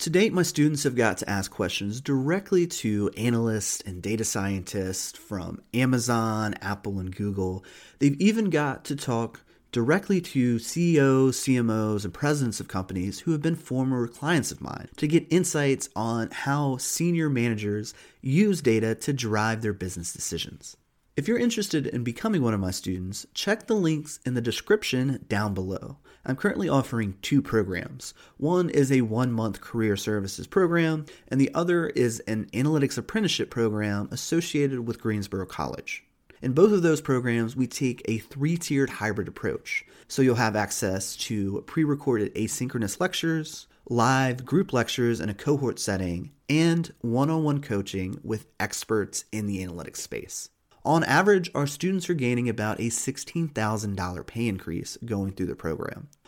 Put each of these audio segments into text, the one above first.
To date, my students have got to ask questions directly to analysts and data scientists from Amazon, Apple, and Google. They've even got to talk directly to CEOs, CMOs, and presidents of companies who have been former clients of mine to get insights on how senior managers use data to drive their business decisions. If you're interested in becoming one of my students, check the links in the description down below. I'm currently offering two programs. One is a one month career services program, and the other is an analytics apprenticeship program associated with Greensboro College. In both of those programs, we take a three tiered hybrid approach. So you'll have access to pre recorded asynchronous lectures, live group lectures in a cohort setting, and one on one coaching with experts in the analytics space. On average, our students are gaining about a $16,000 pay increase going through the program.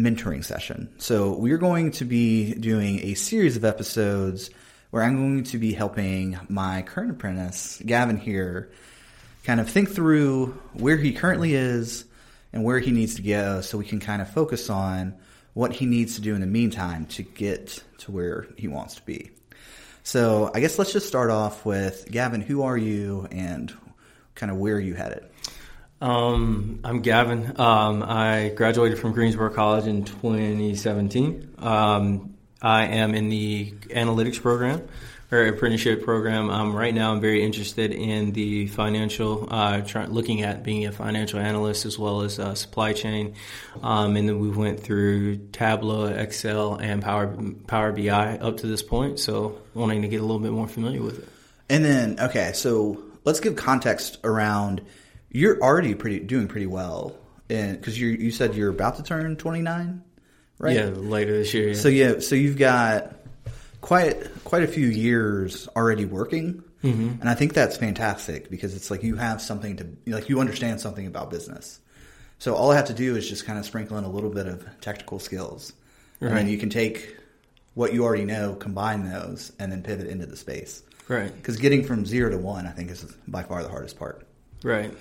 mentoring session. So, we're going to be doing a series of episodes where I'm going to be helping my current apprentice, Gavin, here kind of think through where he currently is and where he needs to go so we can kind of focus on what he needs to do in the meantime to get to where he wants to be. So, I guess let's just start off with Gavin, who are you and kind of where are you headed? Um, I'm Gavin. Um, I graduated from Greensboro College in 2017. Um, I am in the analytics program or apprenticeship program. Um, right now, I'm very interested in the financial, uh, try, looking at being a financial analyst as well as uh, supply chain. Um, and then we went through Tableau, Excel, and Power Power BI up to this point. So, wanting to get a little bit more familiar with it. And then, okay, so let's give context around you're already pretty doing pretty well, and because you you said you're about to turn 29, right? Yeah, later this year. Yeah. So yeah, so you've got quite quite a few years already working, mm-hmm. and I think that's fantastic because it's like you have something to like you understand something about business. So all I have to do is just kind of sprinkle in a little bit of technical skills, right. and then you can take what you already know, combine those, and then pivot into the space. Right. Because getting from zero to one, I think, is by far the hardest part. Right.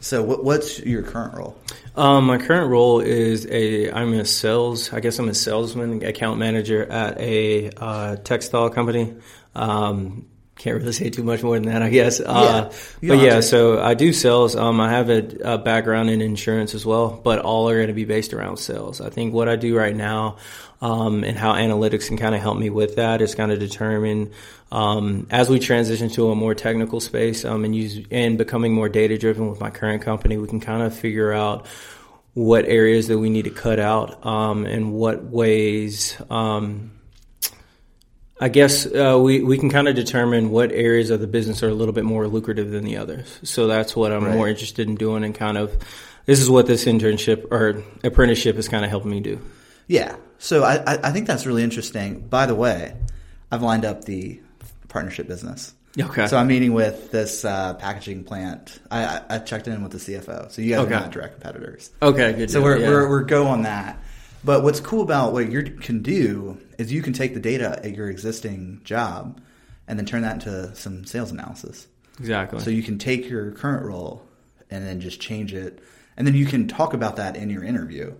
So, what, what's your current role? Um, my current role is a I'm a sales. I guess I'm a salesman, account manager at a uh, textile company. Um, can't really say too much more than that, I guess. Uh, but yeah, so I do sales. Um, I have a, a, background in insurance as well, but all are going to be based around sales. I think what I do right now um, and how analytics can kind of help me with that is kind of determine um, as we transition to a more technical space um, and use and becoming more data driven with my current company, we can kind of figure out what areas that we need to cut out um, and what ways um, I guess uh, we we can kind of determine what areas of the business are a little bit more lucrative than the others. So that's what I'm right. more interested in doing, and kind of this is what this internship or apprenticeship is kind of helping me do. Yeah. So I I think that's really interesting. By the way, I've lined up the partnership business. Okay. So I'm meeting with this uh, packaging plant. I, I, checked in with the CFO. So you guys okay. are not direct competitors. Okay, good. So we're, yeah. we're we're go on that. But what's cool about what you can do is you can take the data at your existing job and then turn that into some sales analysis. Exactly. So you can take your current role and then just change it, and then you can talk about that in your interview.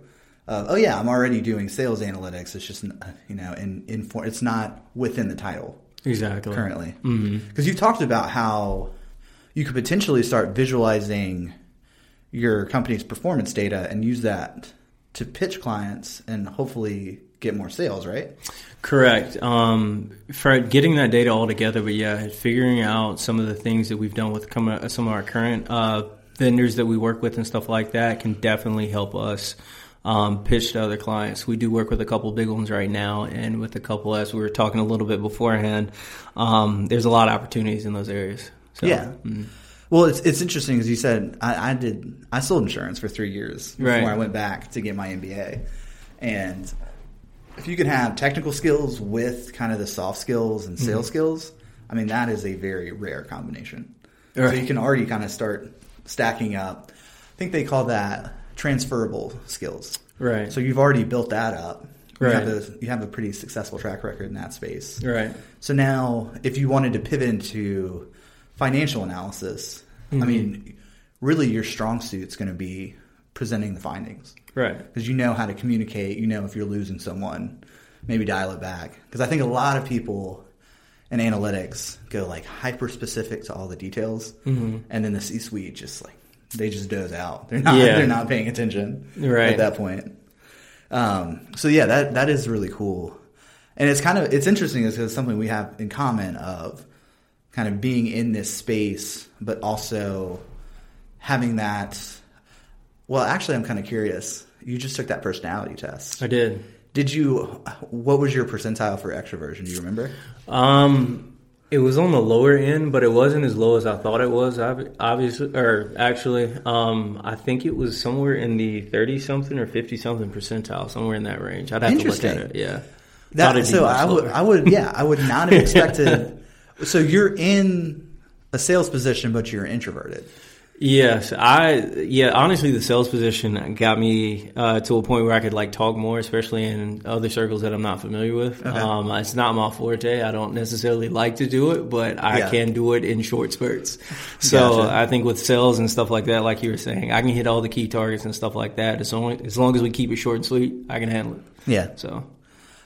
Of, oh yeah, I'm already doing sales analytics. It's just you know in in it's not within the title exactly currently because mm-hmm. you've talked about how you could potentially start visualizing your company's performance data and use that to pitch clients and hopefully get more sales, right? Correct. Um, for getting that data all together, but yeah, figuring out some of the things that we've done with some of our current uh, vendors that we work with and stuff like that can definitely help us um, pitch to other clients. We do work with a couple big ones right now, and with a couple as we were talking a little bit beforehand. Um, there's a lot of opportunities in those areas. So, yeah. Mm-hmm. Well, it's it's interesting as you said. I, I, did I sold insurance for three years before right. I went back to get my MBA, and if you can have technical skills with kind of the soft skills and sales mm-hmm. skills, I mean that is a very rare combination. Right. So you can already kind of start stacking up. I think they call that transferable skills. Right. So you've already built that up. Right. You. Have a, you have a pretty successful track record in that space. Right. So now, if you wanted to pivot into financial analysis, mm-hmm. I mean, really your strong suit's going to be presenting the findings. Right. Because you know how to communicate, you know if you're losing someone, maybe dial it back. Because I think a lot of people in analytics go like hyper specific to all the details, mm-hmm. and then the C suite just like they just doze out. They're not yeah. they're not paying attention right. at that point. Um, so yeah, that that is really cool, and it's kind of it's interesting because it's something we have in common of kind of being in this space, but also having that. Well, actually, I'm kind of curious. You just took that personality test. I did. Did you? What was your percentile for extroversion? Do you remember? Um, it was on the lower end, but it wasn't as low as I thought it was. Obviously, or actually, um, I think it was somewhere in the thirty something or fifty something percentile, somewhere in that range. I'd have to look at it. Yeah. That, so I would, I would, yeah, I would not have expected. so you're in a sales position, but you're introverted. Yes, I yeah. Honestly, the sales position got me uh, to a point where I could like talk more, especially in other circles that I'm not familiar with. Okay. Um, it's not my forte. I don't necessarily like to do it, but I yeah. can do it in short spurts. So gotcha. I think with sales and stuff like that, like you were saying, I can hit all the key targets and stuff like that. As long as long as we keep it short and sweet, I can handle it. Yeah. So,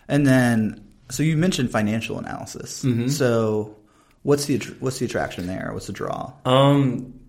and then so you mentioned financial analysis. Mm-hmm. So what's the what's the attraction there? What's the draw? Um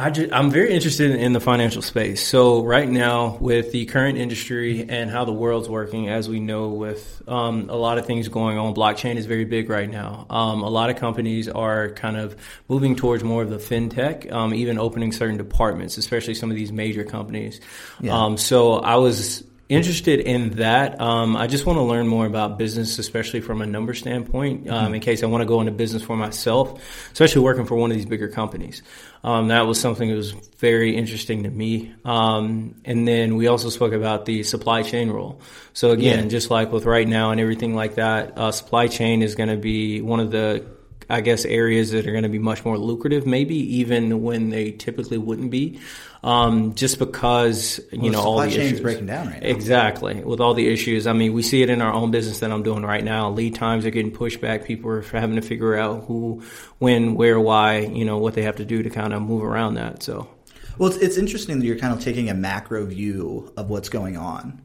I am very interested in the financial space. So right now, with the current industry and how the world's working, as we know, with um, a lot of things going on, blockchain is very big right now. Um, a lot of companies are kind of moving towards more of the fintech, um, even opening certain departments, especially some of these major companies. Yeah. Um, so I was interested in that. Um, I just want to learn more about business, especially from a number standpoint, um, mm-hmm. in case I want to go into business for myself, especially working for one of these bigger companies. Um, that was something that was very interesting to me. Um, and then we also spoke about the supply chain role. So again, yeah. just like with right now and everything like that, uh, supply chain is going to be one of the I guess areas that are going to be much more lucrative, maybe even when they typically wouldn't be um, just because you well, know all the issues breaking down right now. Exactly, with all the issues. I mean, we see it in our own business that I'm doing right now. Lead times are getting pushed back. People are having to figure out who, when, where, why. You know what they have to do to kind of move around that. So, well, it's, it's interesting that you're kind of taking a macro view of what's going on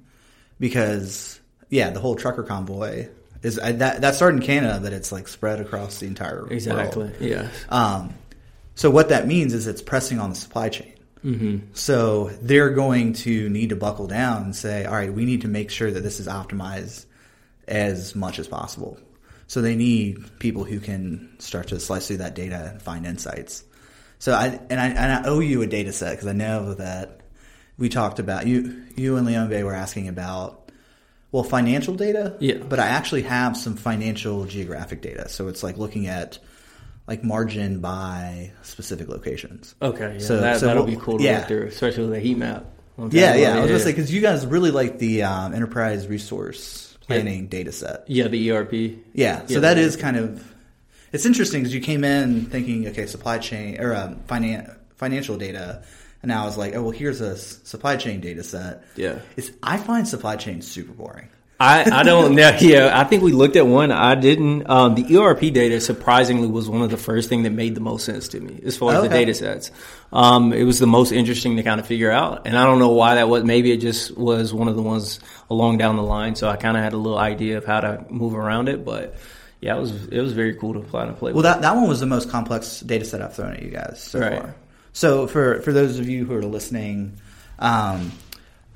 because yeah, the whole trucker convoy is that that started in Canada, but it's like spread across the entire exactly. World. Exactly. Yeah. Um, so what that means is it's pressing on the supply chain. Mm-hmm. So they're going to need to buckle down and say, all right, we need to make sure that this is optimized as much as possible. So they need people who can start to slice through that data and find insights. So I and I, and I owe you a data set because I know that we talked about you. You and Leon Bay were asking about well financial data, yeah. But I actually have some financial geographic data. So it's like looking at like margin by specific locations. Okay, yeah, so, that, so that'll be cool to yeah. look through, especially with the heat map. Yeah, yeah. I was gonna say because you guys really like the um, enterprise resource planning yeah. data set. Yeah, the ERP. Yeah, so that is kind of it's interesting because you came in thinking, okay, supply chain or um, finan- financial data, and now I was like, oh well, here's a supply chain data set. Yeah, it's I find supply chain super boring. I, I don't know. Yeah, I think we looked at one. I didn't. Um, the ERP data surprisingly was one of the first thing that made the most sense to me as far as okay. the data sets. Um, it was the most interesting to kind of figure out, and I don't know why that was. Maybe it just was one of the ones along down the line. So I kind of had a little idea of how to move around it, but yeah, it was it was very cool to play and play. Well, with. that that one was the most complex data set I've thrown at you guys so right. far. So for for those of you who are listening. Um,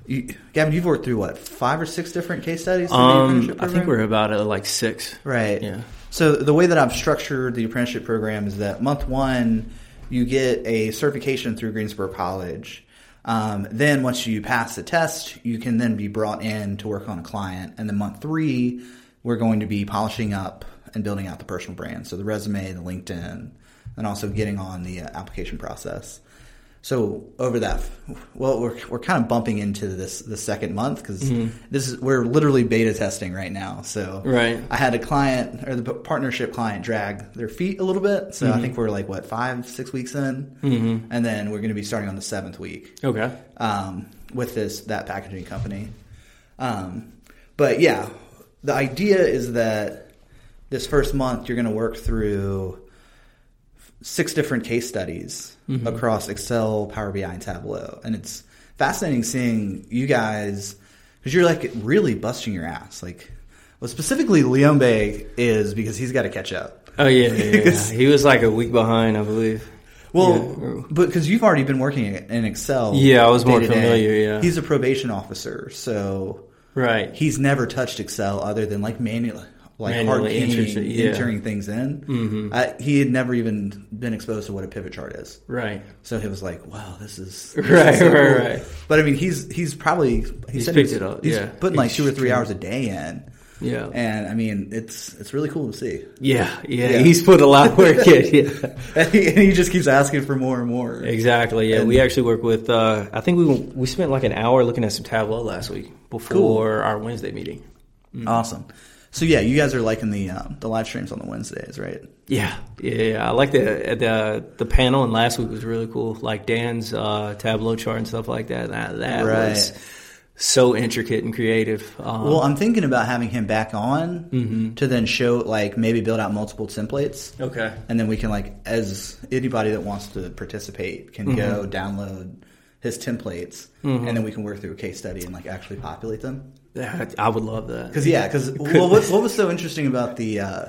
you, Gavin, you've worked through what five or six different case studies? Um, I think we're about uh, like six. Right. Yeah. So the way that I've structured the apprenticeship program is that month one, you get a certification through Greensboro College. Um, then once you pass the test, you can then be brought in to work on a client. And then month three, we're going to be polishing up and building out the personal brand. So the resume, the LinkedIn, and also getting on the uh, application process. So over that, well, we're, we're kind of bumping into this the second month because mm-hmm. this is we're literally beta testing right now. So right, I had a client or the partnership client drag their feet a little bit. So mm-hmm. I think we're like what five six weeks in, mm-hmm. and then we're going to be starting on the seventh week. Okay, um, with this that packaging company. Um, but yeah, the idea is that this first month you're going to work through six different case studies mm-hmm. across Excel, Power BI, and Tableau, and it's fascinating seeing you guys because you're like really busting your ass. Like, well, specifically Leombe is because he's got to catch up. Oh yeah, yeah, yeah. he was like a week behind, I believe. Well, yeah. but because you've already been working in Excel, yeah, I was more familiar. Yeah, he's a probation officer, so right, he's never touched Excel other than like manually like Manually hard keying, yeah. entering things in. Mm-hmm. I, he had never even been exposed to what a pivot chart is. Right. So he was like, "Wow, this is this right, is so right, cool. right." But I mean, he's he's probably he he's picked it up. He's yeah. putting like two or three hours a day in. Yeah. And I mean, it's it's really cool to see. Yeah, yeah. yeah. He's put a lot of work in. Yeah. and, he, and, he, just keeps asking for more and more. Exactly. Yeah. And, we actually work with. Uh, I think we we spent like an hour looking at some Tableau last week before cool. our Wednesday meeting. Mm. Awesome. So yeah, you guys are liking the um, the live streams on the Wednesdays, right? Yeah, yeah, yeah. I like the the the panel, and last week was really cool. Like Dan's uh, Tableau chart and stuff like that. That, that right. was so intricate and creative. Um, well, I'm thinking about having him back on mm-hmm. to then show like maybe build out multiple templates. Okay, and then we can like as anybody that wants to participate can mm-hmm. go download his templates, mm-hmm. and then we can work through a case study and like actually populate them. I would love that. Because yeah, because well, what, what, was so interesting about the uh,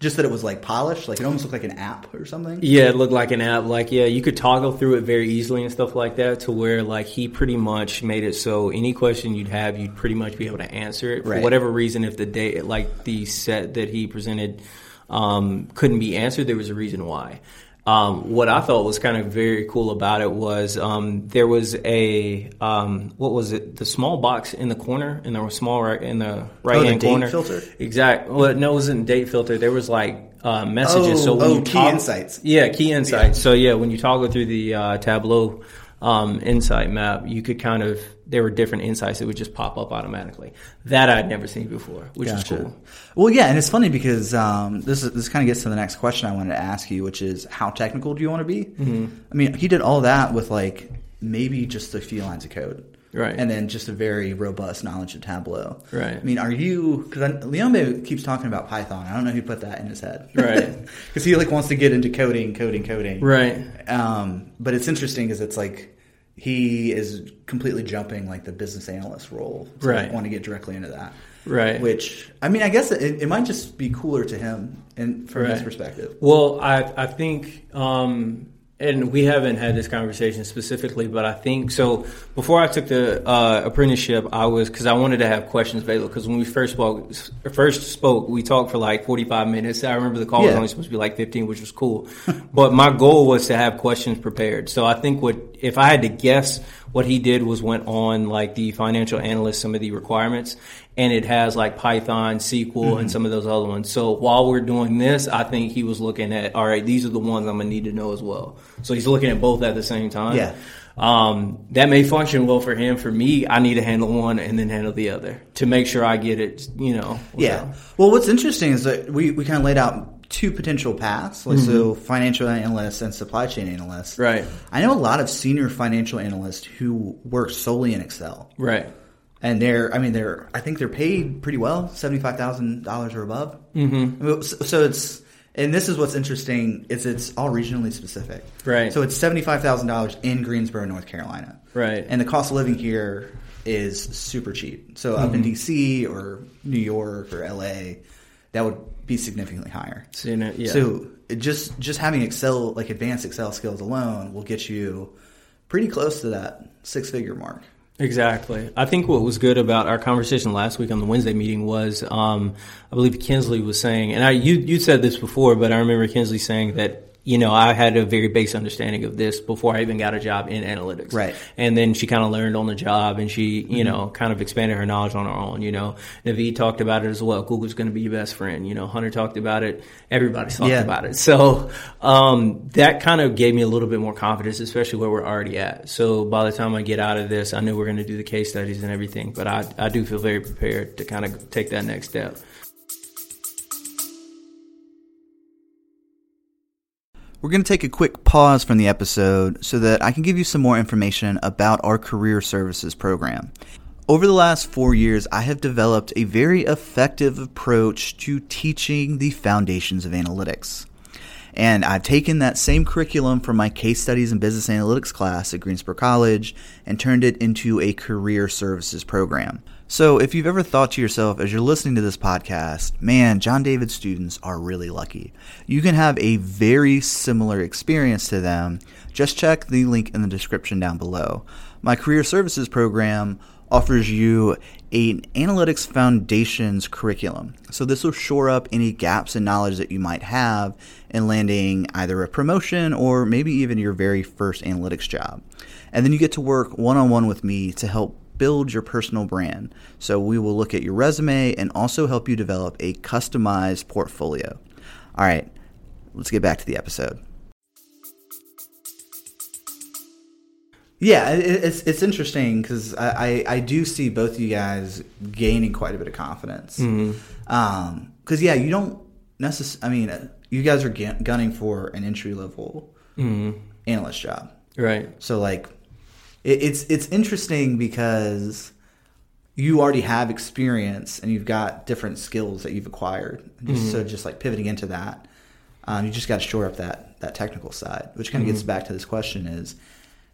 just that it was like polished, like it almost looked like an app or something. Yeah, it looked like an app. Like yeah, you could toggle through it very easily and stuff like that. To where like he pretty much made it so any question you'd have, you'd pretty much be able to answer it for whatever reason. If the day like the set that he presented um, couldn't be answered, there was a reason why. Um, what I thought was kind of very cool about it was um, there was a um, what was it? The small box in the corner in the small right in the right oh, hand corner. filter. Exactly. Well, no, it wasn't date filter. There was like uh, messages. Oh, so when oh, you key insights. Yeah, key insights. Yeah. So yeah, when you toggle through the uh, Tableau um, insight map, you could kind of there were different insights that would just pop up automatically. That I'd never seen before, which gotcha. is cool. Well, yeah, and it's funny because um, this is, this kind of gets to the next question I wanted to ask you, which is how technical do you want to be? Mm-hmm. I mean, he did all that with like maybe just a few lines of code. Right. And then just a very robust knowledge of Tableau. Right. I mean, are you, because Leombe keeps talking about Python. I don't know who put that in his head. Right. Because he like wants to get into coding, coding, coding. Right. Um, but it's interesting because it's like, he is completely jumping like the business analyst role. So right. I want to get directly into that. Right. Which I mean, I guess it, it might just be cooler to him and from right. his perspective. Well, I I think um, and we haven't had this conversation specifically, but I think so. Before I took the uh, apprenticeship, I was because I wanted to have questions available. Because when we first spoke, first spoke, we talked for like forty five minutes. I remember the call yeah. was only supposed to be like fifteen, which was cool. but my goal was to have questions prepared. So I think what if I had to guess, what he did was went on like the financial analyst some of the requirements, and it has like Python, SQL, mm-hmm. and some of those other ones. So while we're doing this, I think he was looking at, all right, these are the ones I'm gonna need to know as well. So he's looking at both at the same time. Yeah. Um, that may function well for him. For me, I need to handle one and then handle the other to make sure I get it, you know. Yeah. Well, what's interesting is that we, we kind of laid out two potential paths, like mm-hmm. so financial analysts and supply chain analysts. Right. I know a lot of senior financial analysts who work solely in Excel. Right and they're I mean they're I think they're paid pretty well seventy five thousand dollars or above. Mm-hmm. So, it's and this is what's interesting is it's all regionally specific. Right. So it's seventy five thousand dollars in Greensboro, North Carolina. Right. And the cost of living here is super cheap. So mm-hmm. up in mm-hmm. DC or New York or LA, that would be significantly higher. It, yeah. So just just having Excel like advanced Excel skills alone will get you pretty close to that six figure mark. Exactly. I think what was good about our conversation last week on the Wednesday meeting was, um, I believe Kinsley was saying, and I you you said this before, but I remember Kinsley saying that you know, I had a very base understanding of this before I even got a job in analytics. Right. And then she kind of learned on the job and she, you mm-hmm. know, kind of expanded her knowledge on her own, you know. Naveed talked about it as well. Google's going to be your best friend. You know, Hunter talked about it. Everybody's talked yeah. about it. So, um, that kind of gave me a little bit more confidence, especially where we're already at. So by the time I get out of this, I know we're going to do the case studies and everything, but I, I do feel very prepared to kind of take that next step. We're going to take a quick pause from the episode so that I can give you some more information about our career services program. Over the last four years, I have developed a very effective approach to teaching the foundations of analytics. And I've taken that same curriculum from my case studies and business analytics class at Greensboro College and turned it into a career services program. So, if you've ever thought to yourself as you're listening to this podcast, man, John David students are really lucky. You can have a very similar experience to them. Just check the link in the description down below. My career services program offers you an analytics foundations curriculum. So, this will shore up any gaps in knowledge that you might have in landing either a promotion or maybe even your very first analytics job. And then you get to work one on one with me to help build your personal brand. So we will look at your resume and also help you develop a customized portfolio. All right, let's get back to the episode. Yeah, it's it's interesting because I, I, I, do see both of you guys gaining quite a bit of confidence. Because mm-hmm. um, yeah, you don't necessarily. I mean, you guys are gunning for an entry level mm-hmm. analyst job, right? So like, it, it's it's interesting because you already have experience and you've got different skills that you've acquired. Just, mm-hmm. So just like pivoting into that, um, you just got to shore up that that technical side, which kind of mm-hmm. gets back to this question: is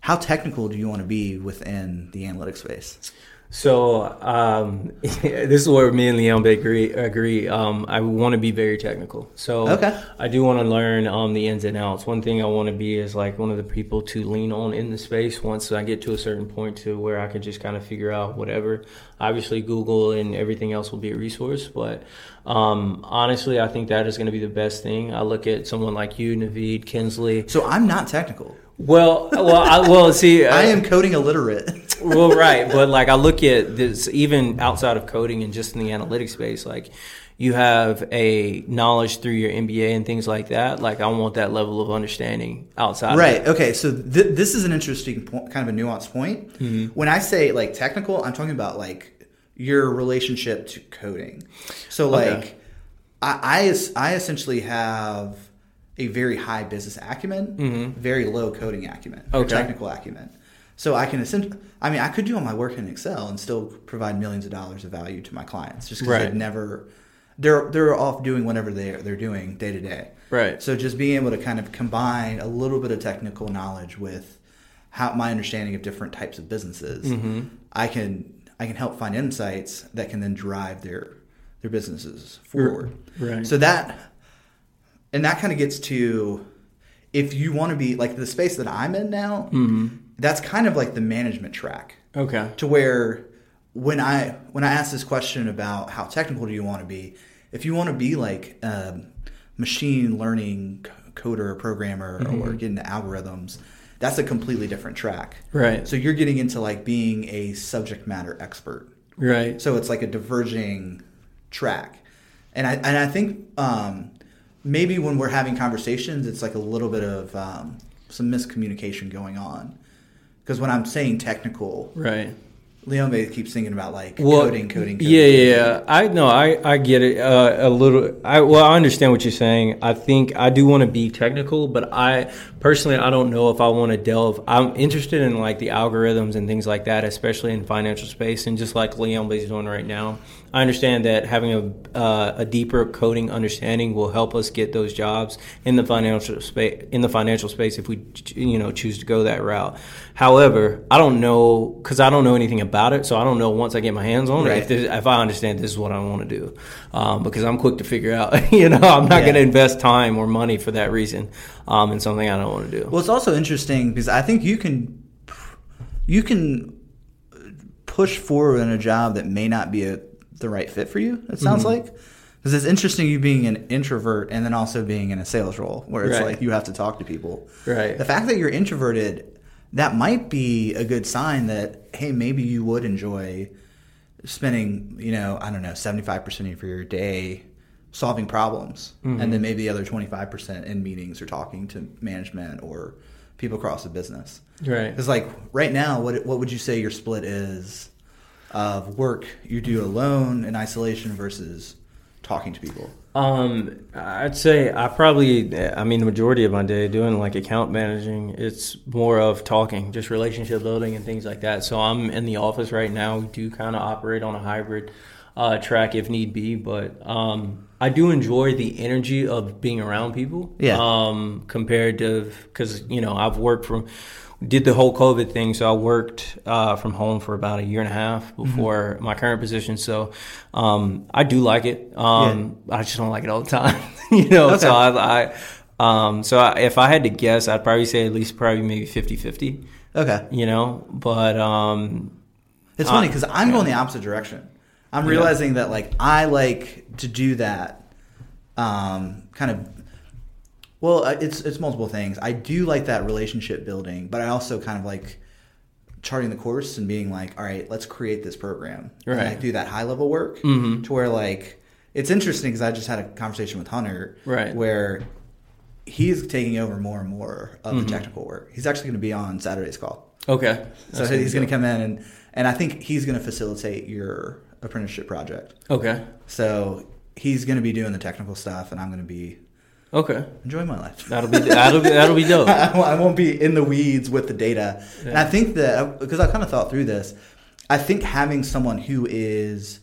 how technical do you want to be within the analytics space? So um, this is where me and Leon agree. Agree. Um, I want to be very technical. So okay. I do want to learn um, the ins and outs. One thing I want to be is like one of the people to lean on in the space. Once I get to a certain point to where I can just kind of figure out whatever. Obviously, Google and everything else will be a resource, but um, honestly, I think that is going to be the best thing. I look at someone like you, Naveed Kinsley. So I'm not technical. Well, well, I, well. See, I am coding illiterate. Well, right, but like I look at this even outside of coding and just in the analytics space, like you have a knowledge through your MBA and things like that. Like I want that level of understanding outside. Right. Okay. So th- this is an interesting point, kind of a nuanced point. Mm-hmm. When I say like technical, I'm talking about like your relationship to coding. So like okay. I, I I essentially have a very high business acumen, mm-hmm. very low coding acumen, okay. technical acumen. So I can essentially, I mean, I could do all my work in Excel and still provide millions of dollars of value to my clients, just because right. they've never, they're they're off doing whatever they they're doing day to day. Right. So just being able to kind of combine a little bit of technical knowledge with how my understanding of different types of businesses, mm-hmm. I can I can help find insights that can then drive their their businesses forward. Right. So that and that kind of gets to if you want to be like the space that I'm in now, mm-hmm. That's kind of like the management track. Okay. To where when I when I ask this question about how technical do you want to be, if you want to be like a machine learning coder or programmer mm-hmm. or get into algorithms, that's a completely different track. Right. So you're getting into like being a subject matter expert. Right. So it's like a diverging track. And I and I think um, maybe when we're having conversations, it's like a little bit of um, some miscommunication going on. Because when I'm saying technical, right, Leon Bay keeps thinking about like well, coding, coding, coding. Yeah, yeah, yeah. I know, I, I get it uh, a little. I well, I understand what you're saying. I think I do want to be technical, but I personally, I don't know if I want to delve. I'm interested in like the algorithms and things like that, especially in financial space, and just like Leon is doing right now. I understand that having a uh, a deeper coding understanding will help us get those jobs in the financial space in the financial space if we you know choose to go that route. However, I don't know because I don't know anything about it, so I don't know once I get my hands on right. it if, if I understand this is what I want to do. Um, because I'm quick to figure out. you know, I'm not yeah. going to invest time or money for that reason um, in something I don't want to do. Well, it's also interesting because I think you can you can push forward in a job that may not be a the right fit for you. It sounds mm-hmm. like Because it's interesting you being an introvert and then also being in a sales role where it's Right. like you have to talk to people. Right. The fact that you're introverted, that might be a good sign that hey, maybe you would enjoy spending, you know, I don't know, 75% of your day solving problems Mm-hmm. and then maybe the other 25% in meetings or talking to management or people across the business. Right. Because like right now, what what would you say your split is of work you do alone in isolation versus talking to people? Um, I'd say I probably, I mean, the majority of my day doing like account managing, it's more of talking, just relationship building and things like that. So I'm in the office right now. We do kind of operate on a hybrid uh, track if need be, but um, I do enjoy the energy of being around people. Yeah. Um, compared to, because, you know, I've worked from, did the whole COVID thing. So I worked uh, from home for about a year and a half before my current position. So um, I do like it. Um, I just don't like it all the time, you know. So I, I um, so I, if I had to guess, I'd probably say at least probably maybe 50-50, Okay. you know. But um, It's funny because I'm going the opposite direction. I'm realizing that like I like to do that, um, kind of. Well, it's it's multiple things. I do like that relationship building, but I also kind of like charting the course and being like, all right, let's create this program. And Right. I do that high level work Mhm. to where like it's interesting because I just had a conversation with Hunter, Right. where he's taking over more and more of Mm-hmm. the technical work. He's actually going to be on Saturday's call. okay, So That's he's going to come in and and I think he's going to facilitate your apprenticeship project. Okay, So he's going to be doing the technical stuff, and I'm going to be okay, Enjoy my life. that'll be that'll be that'll be dope. I won't- I won't be in the weeds with the data. And I think that because I kind of thought through this, I think having someone who is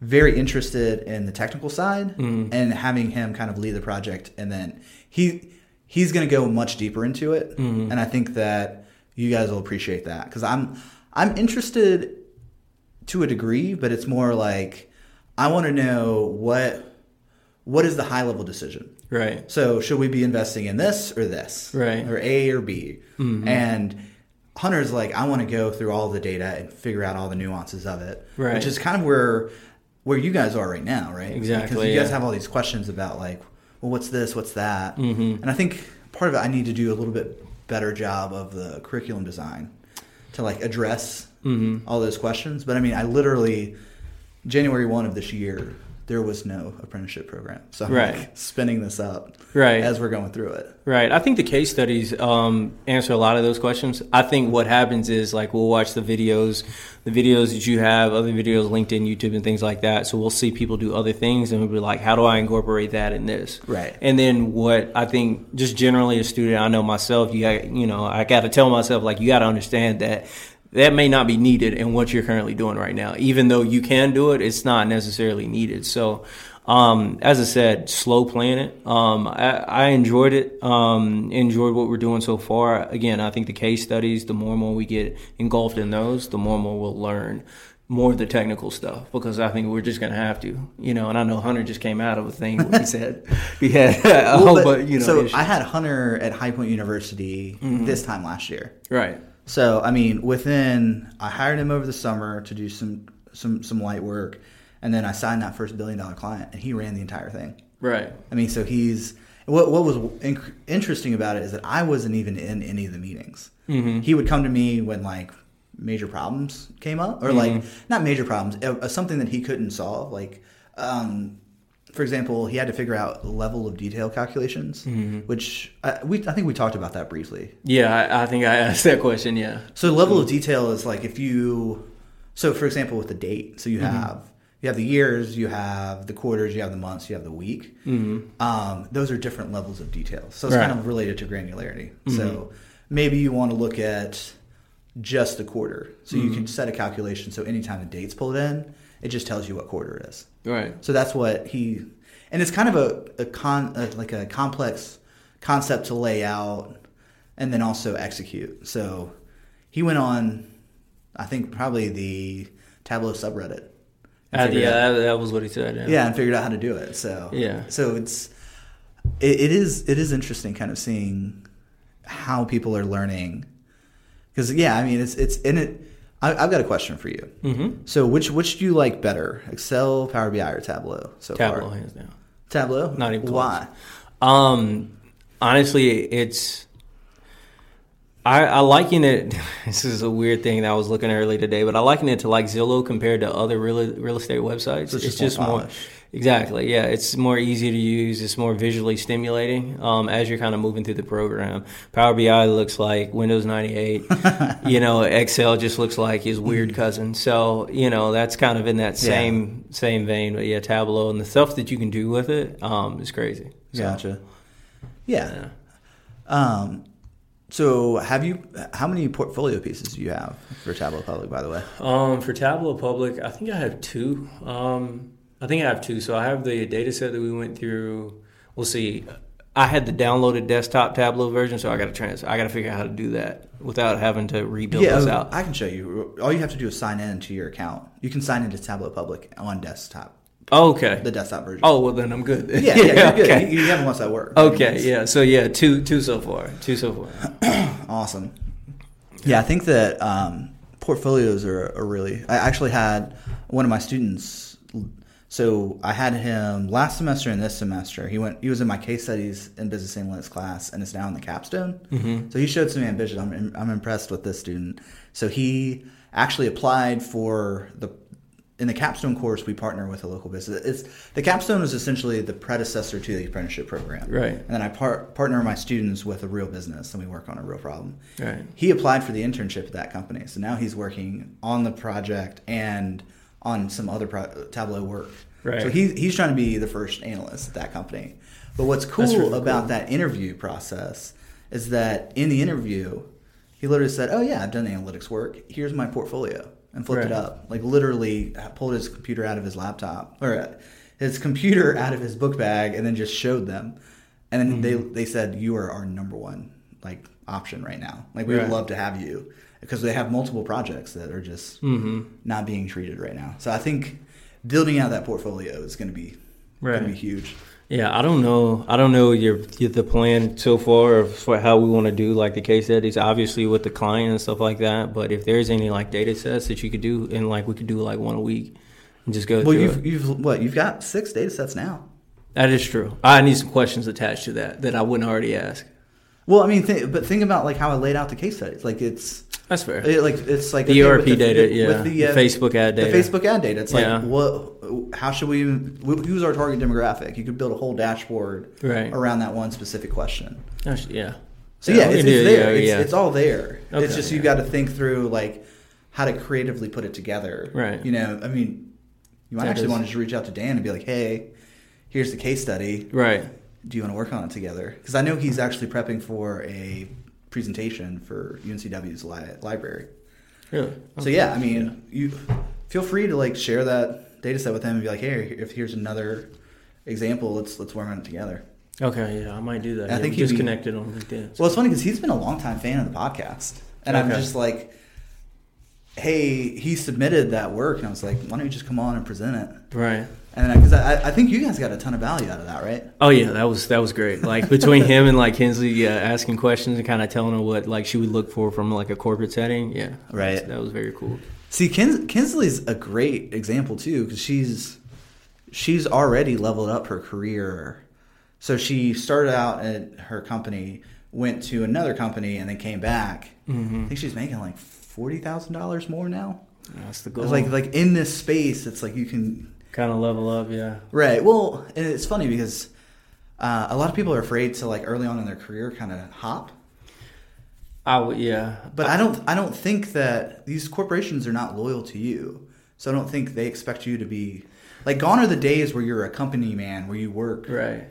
very interested in the technical side Mhm. and having him kind of lead the project, and then he he's going to go much deeper into it. Mhm. And I think that you guys will appreciate that because I'm I'm interested to a degree, but it's more like I want to know what what is the high level decision. Right, So should we be investing in this or this? Right. Or A or B? Mhm. And Hunter's like, I want to go through all the data and figure out all the nuances of it. Right. Which is kind of where where you guys are right now, right? Exactly, Because you guys have all these questions about like, well, what's this? What's that? Mhm. And I think part of it, I need to do a little bit better job of the curriculum design to like address Mhm. all those questions. But I mean, I literally January one of this year, there was no apprenticeship program, so I'm Right. like spinning this up right. as we're going through it. Right. I think the case studies um, answer a lot of those questions. I think what happens is like we'll watch the videos, the videos that you have, other videos, LinkedIn, YouTube, and things like that. So we'll see people do other things, and we'll be like, how do I incorporate that in this? Right. And then what I think, just generally a student, I know myself. You you know, I got to tell myself like you got to understand that. That may not be needed in what you're currently doing right now. Even though you can do it, it's not necessarily needed. So, um, as I said, slow playing it. Um, I, I enjoyed it. Um, enjoyed what we're doing so far. Again, I think the case studies, the more and more we get engulfed in those, the more and more we'll learn more of the technical stuff because I think we're just gonna have to, you know. And I know Hunter just came out of a thing where he said he had, Well, but- but you know, so issues. I had Hunter at High Point University Mm-hmm. this time last year. right, So I mean, within I hired him over the summer to do some some some light work, and then I signed that first billion dollar client, and he ran the entire thing. right, I mean, so he's what what was inc- interesting about it is that I wasn't even in any of the meetings. Mhm. He would come to me when like major problems came up, or like not major problems, uh, something that he couldn't solve. Like, um, for example, he had to figure out level of detail calculations, which uh, we I think we talked about that briefly. yeah. I, I think I asked that question. Yeah, So level of detail is like if you, so for example, with the date, so you Mm-hmm. have you have the years, you have the quarters, you have the months, you have the week. Mm-hmm. Um, those are different levels of detail. So it's Right. Mm-hmm. kind of related to granularity. So maybe you want to look at just the quarter. So you Mm-hmm. can set a calculation. So anytime the date's pulled in, it just tells you what quarter it is. Right, So that's what he, and it's kind of a, a con, a, like a complex concept to lay out and then also execute. So he went on, I think probably the Tableau subreddit. Uh, yeah. out- That, that was what he said. Yeah, yeah, and figured out how to do it. So Yeah. so it's it, it is it is interesting kind of seeing how people are learning because yeah, I mean it's it's in it. I, I've got a question for you. Mm-hmm. So, which which do you like better, Excel, Power BI, or Tableau? So Tableau, far, hands down. Tableau. Not even close. Why? Um, honestly, it's. I, I liken it. This is a weird thing that I was looking at early today, but I liken it to like Zillow compared to other real real estate websites. So it's it's just more exactly, yeah. It's more easy to use. It's more visually stimulating um, as you're kind of moving through the program. Power BI looks like Windows 98. you know, Excel just looks like his weird cousin. So you know, that's kind of in that Yeah. same same vein. But yeah, Tableau and the stuff that you can do with it um, is crazy. So, Gotcha. Yeah. yeah. Um, so have you? How many portfolio pieces do you have for Tableau Public? By the way. Um, for Tableau Public, I think I have two. Um, I think I have two. So I have the data set that we went through. We'll see. I had the downloaded desktop Tableau version, so I got to trans. I got to figure out how to do that without having to rebuild Yeah, this oh, out. I can show you. All you have to do is sign in to your account. You can sign into Tableau Public on desktop, Oh, okay. the desktop version. Oh well, then I'm good. yeah, yeah, you're good. okay. You, you haven't watched that work. Okay, yeah. So yeah, two two so far. Two so far. Awesome. Yeah, I think that um, portfolios are, are really. I actually had one of my students. So I had him last semester and this semester. He went. He was in my case studies in business analytics class, and is now in the capstone. Mm-hmm. So he showed some ambition. I'm I'm impressed with this student. So he actually applied for the. In the capstone course, we partner with a local business. It's the capstone is essentially the predecessor to the apprenticeship program, Right. And then I par- partner my students with a real business, and we work on a real problem. Right. He applied for the internship at that company, so now he's working on the project and on some other pro- Tableau work. Right. So he's he's trying to be the first analyst at that company. But what's cool really about cool. that interview process is that in the interview, he literally said, "Oh yeah, I've done analytics work. Here's my portfolio," and flipped it up. Like literally pulled his computer out of his laptop or uh, his computer out of his book bag and then just showed them. And then they Mm-hmm. they said, "You are our number one like option right now. Like we would love to have you." Because they have multiple projects that are just Mm-hmm. not being treated right now. So I think building out that portfolio is going to be going to be huge. Yeah, I don't know. I don't know your, your the plan so far of for how we want to do like the case studies. Obviously with the client and stuff like that. But if there's any like data sets that you could do, and like we could do like one a week and just go Well, through you've you've what you've got six data sets now. That is true. I need some questions attached to that that I wouldn't already ask. Well, I mean, th- but think about like how I laid out the case studies. Like it's That's fair. it, like it's like the okay, ERP with data, yeah. with the, uh, the Facebook ad data, the. Facebook ad data. It's like Yeah. what? How should we? Who's our target demographic? You could build a whole dashboard Right. around that one specific question. Oh, That's- yeah. So yeah, we it's, it's do- there. yeah, it's, yeah. it's all there. Okay, it's just yeah. you got to think through like how to creatively put it together. Right. You know, I mean, you might That actually is- want to just reach out to Dan and be like, "Hey, here's the case study. Right. Do you want to work on it together?" Because I know he's actually prepping for a presentation for UNCW's li- library. Really. So yeah, I mean, you feel free to like share that data set with him and be like, "Hey, if here's another example, let's let's work on it together." Okay. Yeah, I might do that. I Yeah, think we he'd just be- connected on LinkedIn. Well, it's funny because he's been a longtime fan of the podcast, and I'm just like, "Hey, he submitted that work," and I was like, "Why don't you just come on and present it?" right. And because I, I think you guys got a ton of value out of that, right? Oh yeah, that was that was great. Like between him and like Kinsley uh, asking questions and kind of telling her what like she would look for from like a corporate setting. Yeah, Right. That was, that was very cool. See, Kins- Kinsley's a great example too because she's she's already leveled up her career. So she started out at her company, went to another company, and then came back. Mm-hmm. I think she's making like forty thousand dollars more now. That's the goal. It's like like in this space, it's like you can kind of level up. Yeah. Right. Well, and it's funny because uh, a lot of people are afraid to like early on in their career kind of hop. I. Yeah. But I don't. I don't think that these corporations are not loyal to you. So I don't think they expect you to be like gone are the days where you're a company man where you work Right.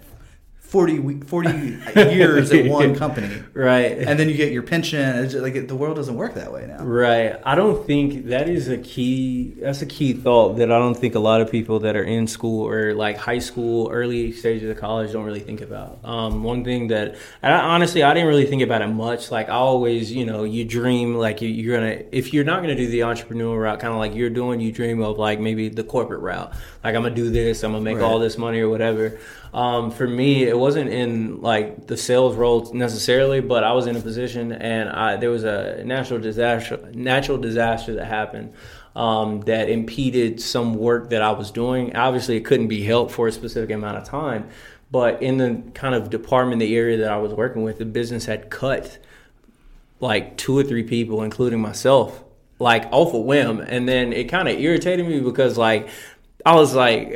40, we- 40 years at one company Right. and then you get your pension. It's just, like the world doesn't work that way now. Right. I don't think that is a key. That's a key thought that I don't think a lot of people that are in school or like high school, early stages of college don't really think about. Um, one thing that, and I, honestly, I didn't really think about it much. Like I always, you know, you dream like you, you're gonna if you're not gonna do the entrepreneurial route, kind of like you're doing, you dream of like maybe the corporate route. Like I'm gonna do this, I'm gonna make Right. all this money or whatever. Um, for me, it wasn't in like the sales role necessarily, but I was in a position and I, there was a natural disaster natural disaster that happened um, that impeded some work that I was doing. Obviously, it couldn't be helped for a specific amount of time, but in the kind of department, the area that I was working with, the business had cut like two or three people, including myself, like off a whim. And then it kind of irritated me because like I was like,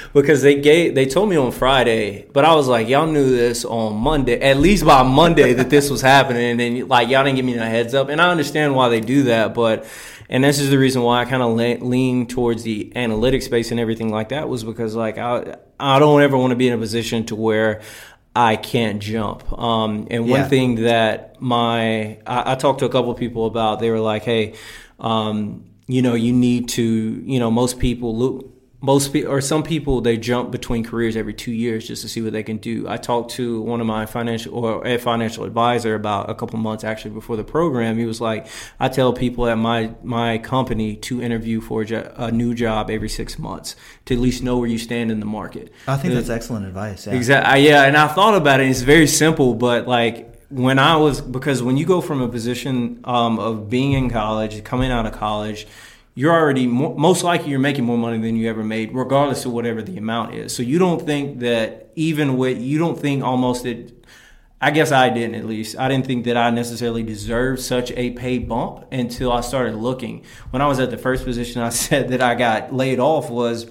because they gave, they told me on Friday, but I was like, y'all knew this on Monday, at least by Monday that this was happening, and then like y'all didn't give me a heads up, and I understand why they do that, but, and this is the reason why I kind of le- lean towards the analytics space and everything like that was because like I, I don't ever want to be in a position to where I can't jump. Um, and one Yeah. thing that my I, I talked to a couple of people about, they were like, "Hey, um, you know, you need to, you know, most people look." Most people, or some people, they jump between careers every two years just to see what they can do. I talked to one of my financial or a financial advisor about a couple months actually before the program. He was like, "I tell people at my my company to interview for a, jo- a new job every six months to at least know where you stand in the market." I think that's excellent advice. Yeah. Exactly. Yeah, and I thought about it. It's very simple, but like when I was because when you go from a position um, of being in college, coming out of college, you're already mo most likely you're making more money than you ever made, regardless of whatever the amount is. So you don't think that even with you don't think almost that. I guess I didn't at least. I didn't think that I necessarily deserved such a pay bump until I started looking. When I was at the first position, I said that I got laid off was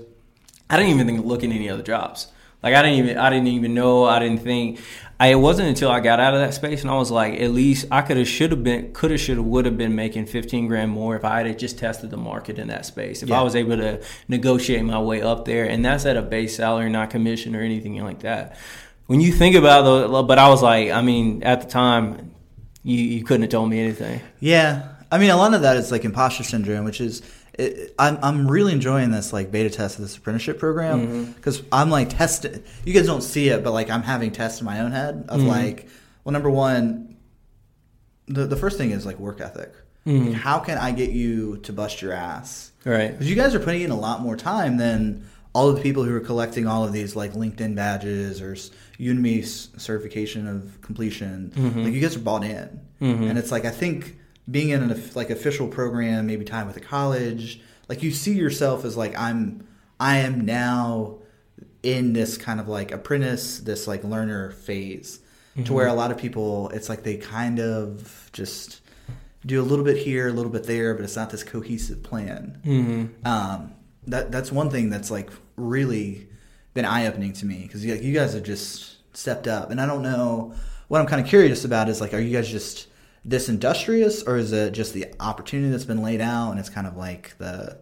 I didn't even think of looking any other jobs. Like I didn't even I didn't even know I didn't think I it wasn't until I got out of that space and I was like at least I could have should have been could have should have would have been making 15 grand more if I had just tested the market in that space. If Yeah. I was able to negotiate my way up there and that's at a base salary not commission or anything like that. When you think about the but I was like I mean at the time you you couldn't have told me anything. Yeah, I mean, a lot of that is like imposter syndrome, which is it, I'm I'm really enjoying this like beta test of this apprenticeship program mm-hmm. because I'm like testing. You guys don't see it, but like I'm having tests in my own head of mm-hmm. like, well, number one, the the first thing is like work ethic. Mm-hmm. Like, how can I get you to bust your ass? Right. Because you guys are putting in a lot more time than all of the people who are collecting all of these like LinkedIn badges or Udemy certification of completion. Like you guys are bought in, and it's like I think being in an like official program, maybe time with a college, like you see yourself as like I'm, I am now in this kind of like apprentice, this like learner phase, to where a lot of people, it's like they kind of just do a little bit here, a little bit there, but it's not this cohesive plan. Mm-hmm. Um, that that's one thing that's like really been eye opening to me because you, you guys have just stepped up, and I don't know what I'm kind of curious about is like, are you guys just this industrious, or is it just the opportunity that's been laid out, and it's kind of like the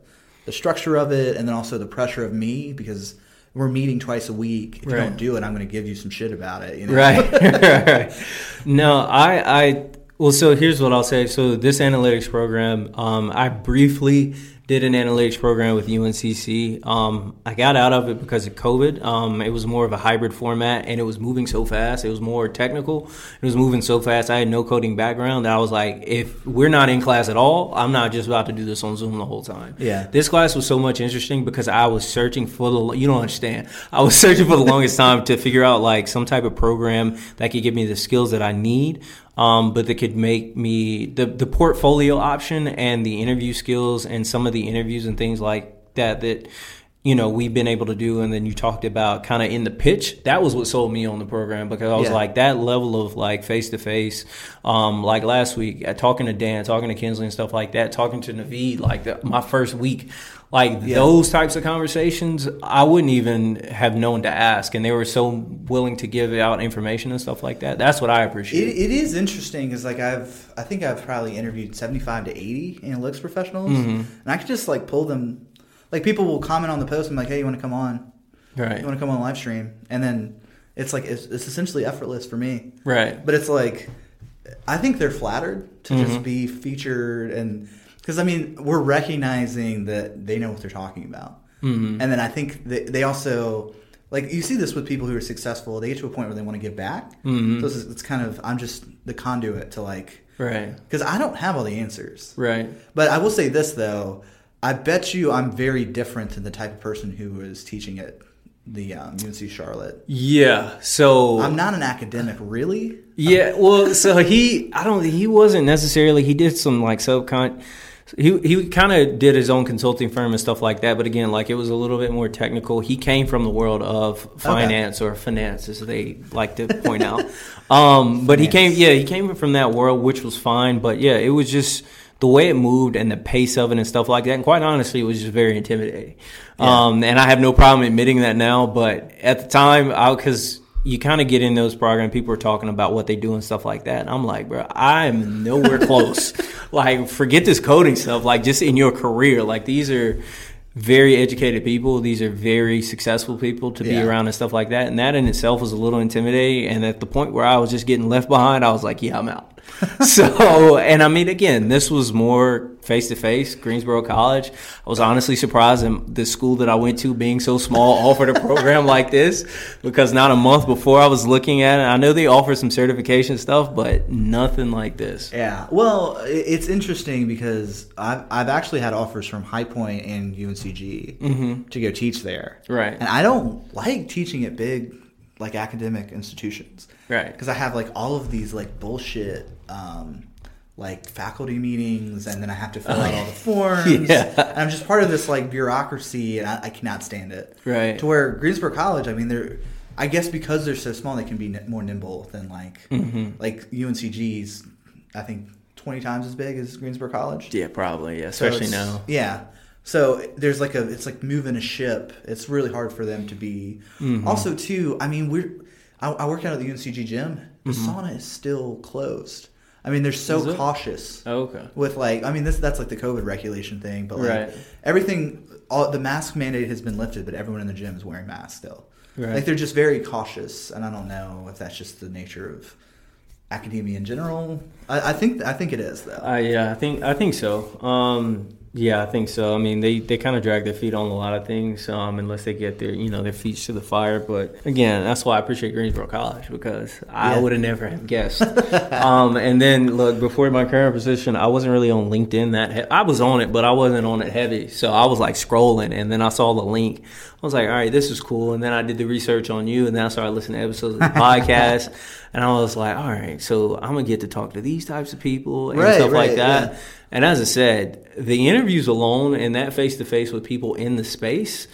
the structure of it, and then also the pressure of me because we're meeting twice a week. If you don't do it, I'm going to give you some shit about it. You know? Right. right. No, I, I, well, so here's what I'll say. So this analytics program, um, I briefly did an analytics program with UNCC. Um, I got out of it because of COVID. Um, it was more of a hybrid format and it was moving so fast. It was more technical. It was moving so fast. I had no coding background that I was like, if we're not in class at all, I'm not just about to do this on Zoom the whole time. Yeah. This class was so much interesting because I was searching for the you don't understand. I was searching for the longest time to figure out like some type of program that could give me the skills that I need. Um, but that could make me the the portfolio option and the interview skills and some of the interviews and things like that that you know we've been able to do and then you talked about kind of in the pitch that was what sold me on the program because i was Yeah. like that level of like face to face um like last week uh, talking to dan talking to kinsley and stuff like that talking to naveed like the, my first week like Yeah. those types of conversations i wouldn't even have known to ask and they were so willing to give out information and stuff like that that's what i It, appreciate it is interesting because like I've I think I've probably interviewed seventy five to eighty analytics professionals, mm-hmm. and I could just like pull them. Like people will comment on the post and be like, "Hey, you want to come on? right You want to come on live stream?" And then it's like it's, it's essentially effortless for me. right But it's like I think they're flattered to just mm-hmm. be featured, and because I mean we're recognizing that they know what they're talking about, Mhm. and then I think they, they also like you see this with people who are successful. They get to a point where they want to give back. Mhm. So it's, it's kind of I'm just the conduit to like right because I don't have all the answers. right But I will say this though, I bet you I'm very different than the type of person who was teaching it the um, UNC Charlotte. Yeah. So I'm not an academic, really. Yeah. Well, so he, I don't, he wasn't necessarily. He did some like subcon. He he kind of did his own consulting firm and stuff like that. But again, like it was a little bit more technical. He came from the world of finance okay. or finance, as they like to point out. Um, but he came, yeah, he came from that world, which was fine. But yeah, it was just the way it moved and the pace of it and stuff like that. And quite honestly, it was just very intimidating. Yeah. Um, and I have no problem admitting that now. But at the time, because you kind of get in those programs, people are talking about what they do and stuff like that. And I'm like, bro, I'm nowhere close. like, forget this coding stuff. Like, just in your career, like these are very educated people. These are very successful people to be around and stuff like that. And that in itself was a little intimidating. And at the point where I was just getting left behind, I was like, yeah, I'm out. so, and I mean, again, this was more face to face, Greensboro College. I was honestly surprised in the school that I went to being so small offered a program like this because not a month before I was looking at it. I know they offer some certification stuff, but nothing like this. Yeah. Well, it's interesting because I've, I've actually had offers from High Point and UNCG mm-hmm. to go teach there. Right. And I don't like teaching at big like academic institutions. Right. Because I have like all of these like bullshit um, like faculty meetings and then I have to fill out all the forms. yeah. And I'm just part of this like bureaucracy and I, I, cannot stand it. Right. To where Greensboro College, I mean, they're, I guess because they're so small, they can be more nimble than like, mm-hmm. like UNCG's, I think 20 times as big as Greensboro College. Yeah, probably. Yeah. Especially so now. Yeah. So there's like a, it's like moving a ship. It's really hard for them to be. Mm-hmm. Also, too, I mean, we're, I, I work out at the UNCG gym. The mm-hmm. sauna is still closed. I mean, they're so cautious. Oh, okay. With like, I mean, this that's like the COVID regulation thing, but like right. everything, all the mask mandate has been lifted, but everyone in the gym is wearing masks still. Right. Like they're just very cautious, and I don't know if that's just the nature of academia in general. I, I think I think it is though. Uh, yeah, I think I think so. Um, yeah, I think so. I mean, they, they kind of drag their feet on a lot of things, um, unless they get their you know their feet to the fire. But again, that's why I appreciate Greensboro College because I yeah. would have never have guessed. um, and then look, before my current position, I wasn't really on LinkedIn. That he- I was on it, but I wasn't on it heavy. So I was like scrolling, and then I saw the link. I was like, all right, this is cool. And then I did the research on you, and then I started listening to episodes of the podcast. And I was like, all right, so I'm gonna get to talk to these types of people and right, stuff right, like that. Yeah. And as I said, the interviews alone and that face to face with people in the space,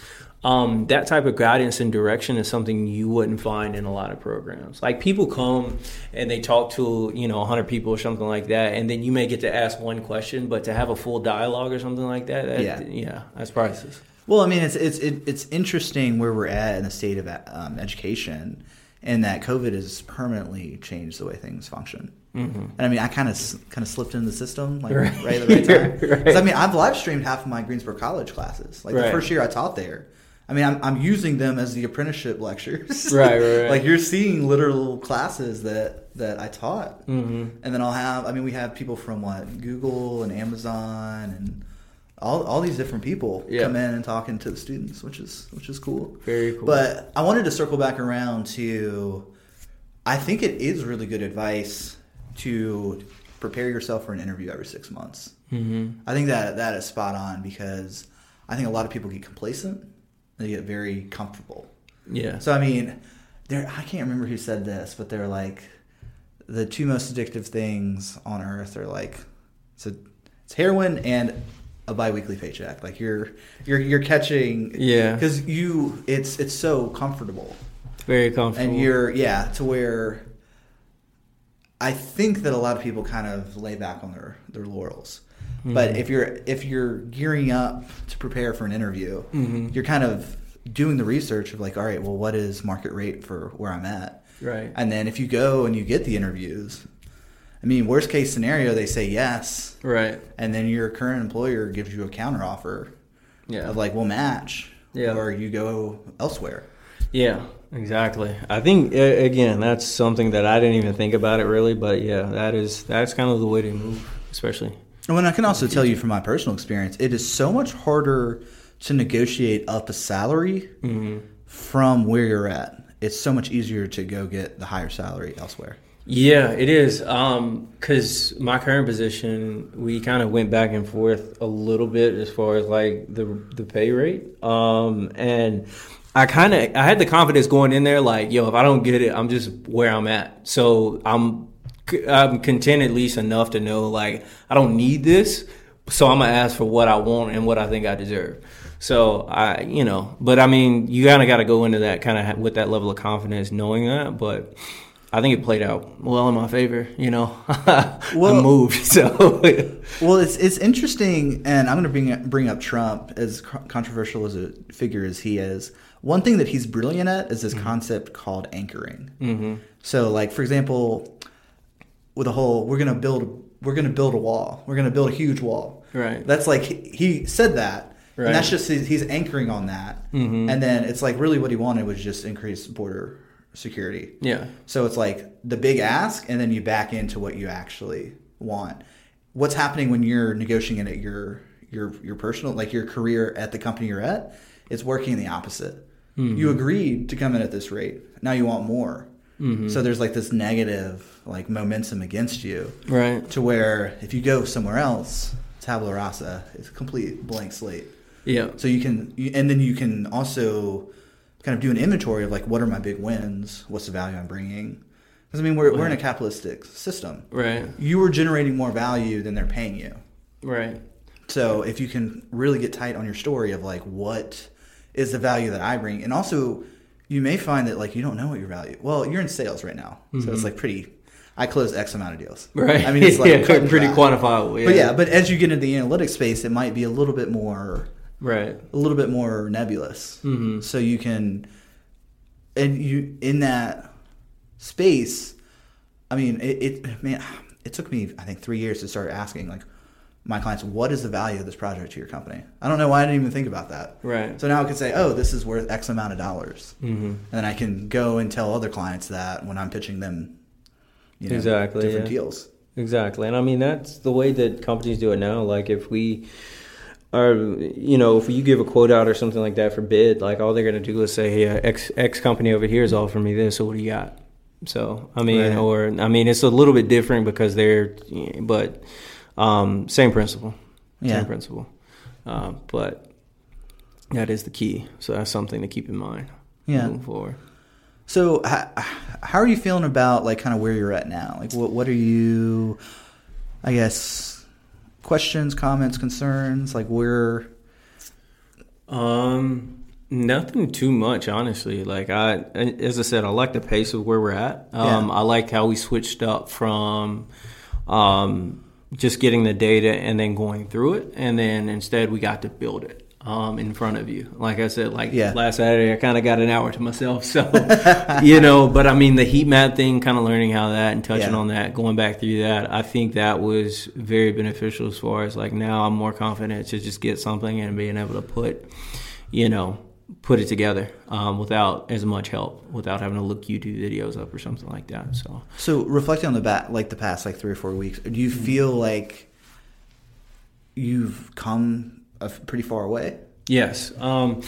um, that type of guidance and direction is something you wouldn't find in a lot of programs. Like people come and they talk to you know 100 people or something like that, and then you may get to ask one question, but to have a full dialogue or something like that, that yeah, yeah, that's priceless. Well, I mean, it's it's it's interesting where we're at in the state of um, education and that COVID has permanently changed the way things function. Mm-hmm. And I mean, I kind of kind of slipped into the system like right, right at the right time. right. I mean, I've live streamed half of my Greensboro College classes. Like right. the first year I taught there. I mean, I'm, I'm using them as the apprenticeship lectures. right, right, right. like you're seeing literal classes that that I taught, mm-hmm. and then I'll have. I mean, we have people from what Google and Amazon and all, all these different people yeah. come in and talking to the students, which is which is cool. Very cool. But I wanted to circle back around to I think it is really good advice to prepare yourself for an interview every six months. Mm-hmm. I think that that is spot on because I think a lot of people get complacent. They get very comfortable. Yeah. So I mean, there I can't remember who said this, but they're like the two most addictive things on earth are like it's a, it's heroin and a biweekly paycheck. Like you're you're you're catching yeah because you it's it's so comfortable. Very comfortable. And you're yeah to where I think that a lot of people kind of lay back on their their laurels. Mm-hmm. But if you're if you're gearing up to prepare for an interview, mm-hmm. you're kind of doing the research of like, all right, well, what is market rate for where I'm at? Right. And then if you go and you get the interviews, I mean, worst case scenario, they say yes. Right. And then your current employer gives you a counter offer. Yeah. Of like, we'll match. Yeah. Or you go elsewhere. Yeah, exactly. I think again, that's something that I didn't even think about it really, but yeah, that is that's kind of the way to move, especially. And I can also tell you from my personal experience, it is so much harder to negotiate up a salary mm-hmm. from where you're at. It's so much easier to go get the higher salary elsewhere. Yeah, it is. Because um, my current position, we kind of went back and forth a little bit as far as like the the pay rate, um, and I kind of I had the confidence going in there, like, yo, if I don't get it, I'm just where I'm at. So I'm I'm content at least enough to know like I don't need this, so I'm gonna ask for what I want and what I think I deserve. So I, you know, but I mean, you kind of got to go into that kind of with that level of confidence, knowing that. But I think it played out well in my favor. You know, well, I moved. So well, it's it's interesting, and I'm going to bring bring up Trump as controversial as a figure as he is. One thing that he's brilliant at is this mm-hmm. concept called anchoring. Mm-hmm. So, like for example, with a whole, we're going to build we're going to build a wall. We're going to build a huge wall. Right. That's like he said that, right. and that's just he's anchoring on that. Mm-hmm. And then it's like really what he wanted was just increase border security. Yeah. So it's like the big ask, and then you back into what you actually want. What's happening when you're negotiating at your your your personal like your career at the company you're at? It's working the opposite. Mm-hmm. You agreed to come in at this rate. Now you want more. Mm-hmm. So there's like this negative like momentum against you, right? To where if you go somewhere else, tabula rasa, it's a complete blank slate. Yeah. So you can, and then you can also kind of do an inventory of like what are my big wins, what's the value I'm bringing. Because I mean, we're, right. we're in a capitalistic system. Right. You are generating more value than they're paying you. Right. So if you can really get tight on your story of like what is the value that I bring, and also you may find that like you don't know what your value. Well, you're in sales right now, mm-hmm. so it's mm-hmm. like pretty. I close X amount of deals. Right. I mean, it's like yeah, pretty quantifiable. Yeah. But yeah, but as you get into the analytics space, it might be a little bit more. Right. A little bit more nebulous. Mm-hmm. So you can, and you in that space. I mean, it, it man, it took me I think three years to start asking like my clients, what is the value of this project to your company? I don't know why I didn't even think about that. Right. So now I can say, oh, this is worth X amount of dollars, mm-hmm. and then I can go and tell other clients that when I'm pitching them, you know, exactly different yeah. deals. Exactly, and I mean that's the way that companies do it now. Like if we are, you know, if you give a quote out or something like that for bid, like all they're going to do is say, hey, X X company over here is offering me this, so what do you got? So I mean, right. or I mean, it's a little bit different because they're, but um, same principle. Yeah. Same principle. Uh, but that is the key. So that's something to keep in mind. Yeah. Moving forward. So how, how are you feeling about like kind of where you're at now? Like what what are you I guess questions, comments, concerns, like where um nothing too much honestly. Like I as I said, I like the pace of where we're at. Um yeah. I like how we switched up from um just getting the data and then going through it, and then instead we got to build it um, in front of you. Like I said, like yeah. last Saturday, I kind of got an hour to myself. So, you know, but I mean, the heat map thing, kind of learning how that and touching yeah. on that, going back through that, I think that was very beneficial as far as like now I'm more confident to just get something and being able to put, you know, put it together um, without as much help, without having to look YouTube videos up or something like that. So, so reflecting on the bat, like the past like three or four weeks, do you feel like you've come pretty far away? Yes. Um,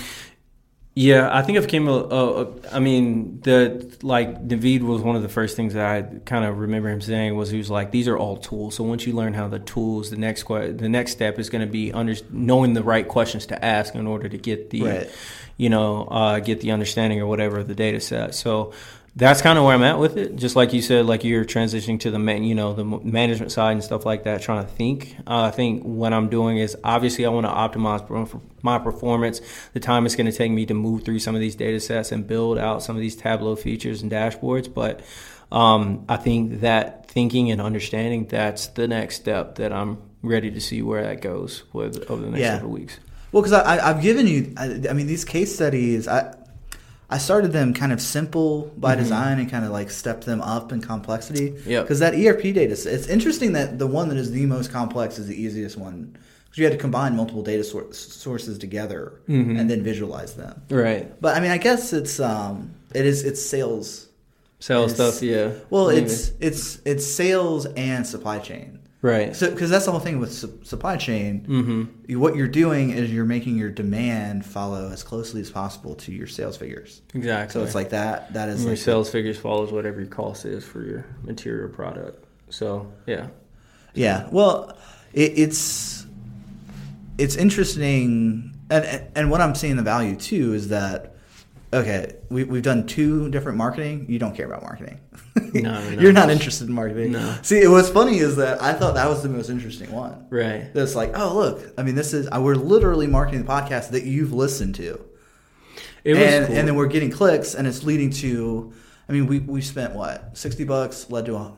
yeah, I think I've came. A, a, a, I mean, the like David was one of the first things that I kind of remember him saying was he was like, "These are all tools. So once you learn how the tools, the next the next step is going to be under, knowing the right questions to ask in order to get the, right. you know, uh, get the understanding or whatever of the data set." So that's kind of where I'm at with it. Just like you said, like you're transitioning to the man, you know, the management side and stuff like that. Trying to think. Uh, I think what I'm doing is obviously I want to optimize my performance. The time it's going to take me to move through some of these data sets and build out some of these Tableau features and dashboards, but um, I think that thinking and understanding that's the next step that I'm ready to see where that goes with over the next yeah. couple weeks. Well, because I've given you, I, I mean, these case studies, I I started them kind of simple by mm-hmm. design and kind of like stepped them up in complexity. Yeah. Because that ERP data, it's interesting that the one that is the most complex is the easiest one. Because you had to combine multiple data sor- sources together mm-hmm. and then visualize them. Right. But I mean, I guess it's um, it is it's sales. Sales stuff, yeah. Well, Maybe. it's it's it's sales and supply chain. Right. So, because that's the whole thing with su- supply chain. Mm-hmm. What you're doing is you're making your demand follow as closely as possible to your sales figures. Exactly. So it's like that. That is and your like sales the, figures follows whatever your cost is for your material product. So yeah. Yeah. Well, it, it's it's interesting, and and what I'm seeing the value too is that okay, we, we've done two different marketing. You don't care about marketing. No, no. You're not interested in marketing. No. See, what's funny is that I thought that was the most interesting one. Right. That's like, oh, look, I mean, this is, uh, we're literally marketing the podcast that you've listened to. It was and, cool. and then we're getting clicks and it's leading to, I mean, we, we spent what, 60 bucks led to a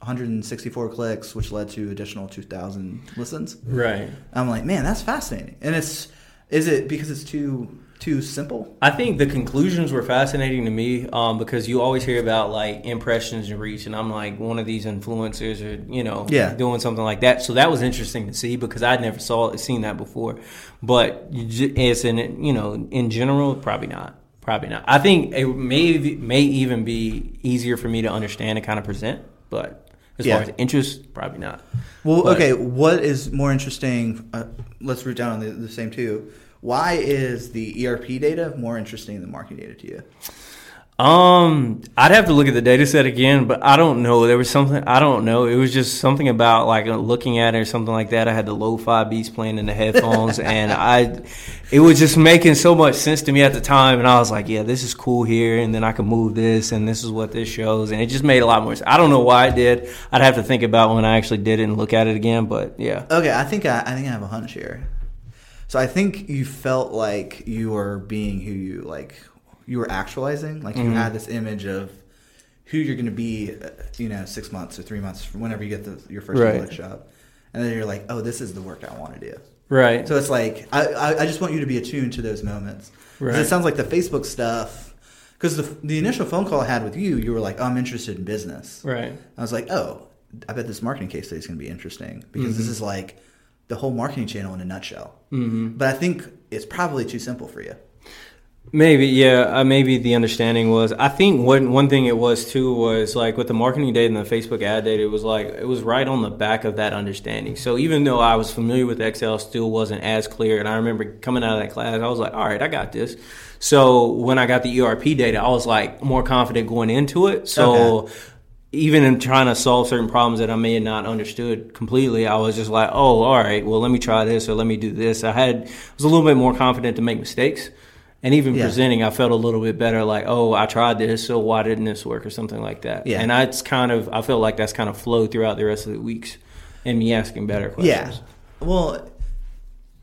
164 clicks, which led to additional 2,000 listens. right. I'm like, man, that's fascinating. And it's, is it because it's too, too simple? I think the conclusions were fascinating to me um, because you always hear about like impressions and reach, and I'm like one of these influencers or you know Yeah. doing something like that. So that was interesting to see because I'd never saw seen that before. But as in you know in general, probably not. Probably not. I think it may may even be easier for me to understand and kind of present, but as Yeah. far as interest, probably not. Well, But- okay. What is more interesting? Uh, let's root down on the, the same two. Why is the ERP data more interesting than marketing data to you? Um, I'd have to look at the data set again, but I don't know. There was something I don't know. It was just something about like uh, looking at it or something like that. I had the lo-fi beats playing in the headphones, and I, it was just making so much sense to me at the time. And I was like, yeah, this is cool here, and then I can move this, and this is what this shows, and it just made a lot more sense. I don't know why it did. I'd have to think about when I actually did it and look at it again, but yeah. Okay, I think I, I think I have a hunch here. So I think you felt like you were being who you like. You were actualizing, like you Mm-hmm. had this image of who you're going to be, uh, you know, six months or three months, whenever you get the, your first Right. job, and then you're like, oh, this is the work I want to do. Right. So it's like I, I, just want you to be attuned to those moments. Right. It sounds like the Facebook stuff. Because the the initial phone call I had with you, you were like, oh, "I'm interested in business." right. I was like, "Oh, I bet this marketing case study is going to be interesting because this is like the whole marketing channel in a nutshell." Mm-hmm. But I think it's probably too simple for you. Maybe, yeah. Uh, maybe the understanding was. I think one one thing it was too was like with the marketing data and the Facebook ad data, it was like it was right on the back of that understanding. So even though I was familiar with Excel, still wasn't as clear. And I remember coming out of that class, I was like, "All right, I got this." So when I got the ERP data, I was like more confident going into it. So. Even in trying to solve certain problems that I may have not understood completely, I was just like, "Oh, all right. Well, let me try this or let me do this." I had was a little bit more confident to make mistakes. And even Yeah. presenting, I felt a little bit better. Like, oh, I tried this, so why didn't this work, or something like that. Yeah. And that's kind of, I feel like that's kind of flowed throughout the rest of the weeks, and me asking better questions. Yeah. Well,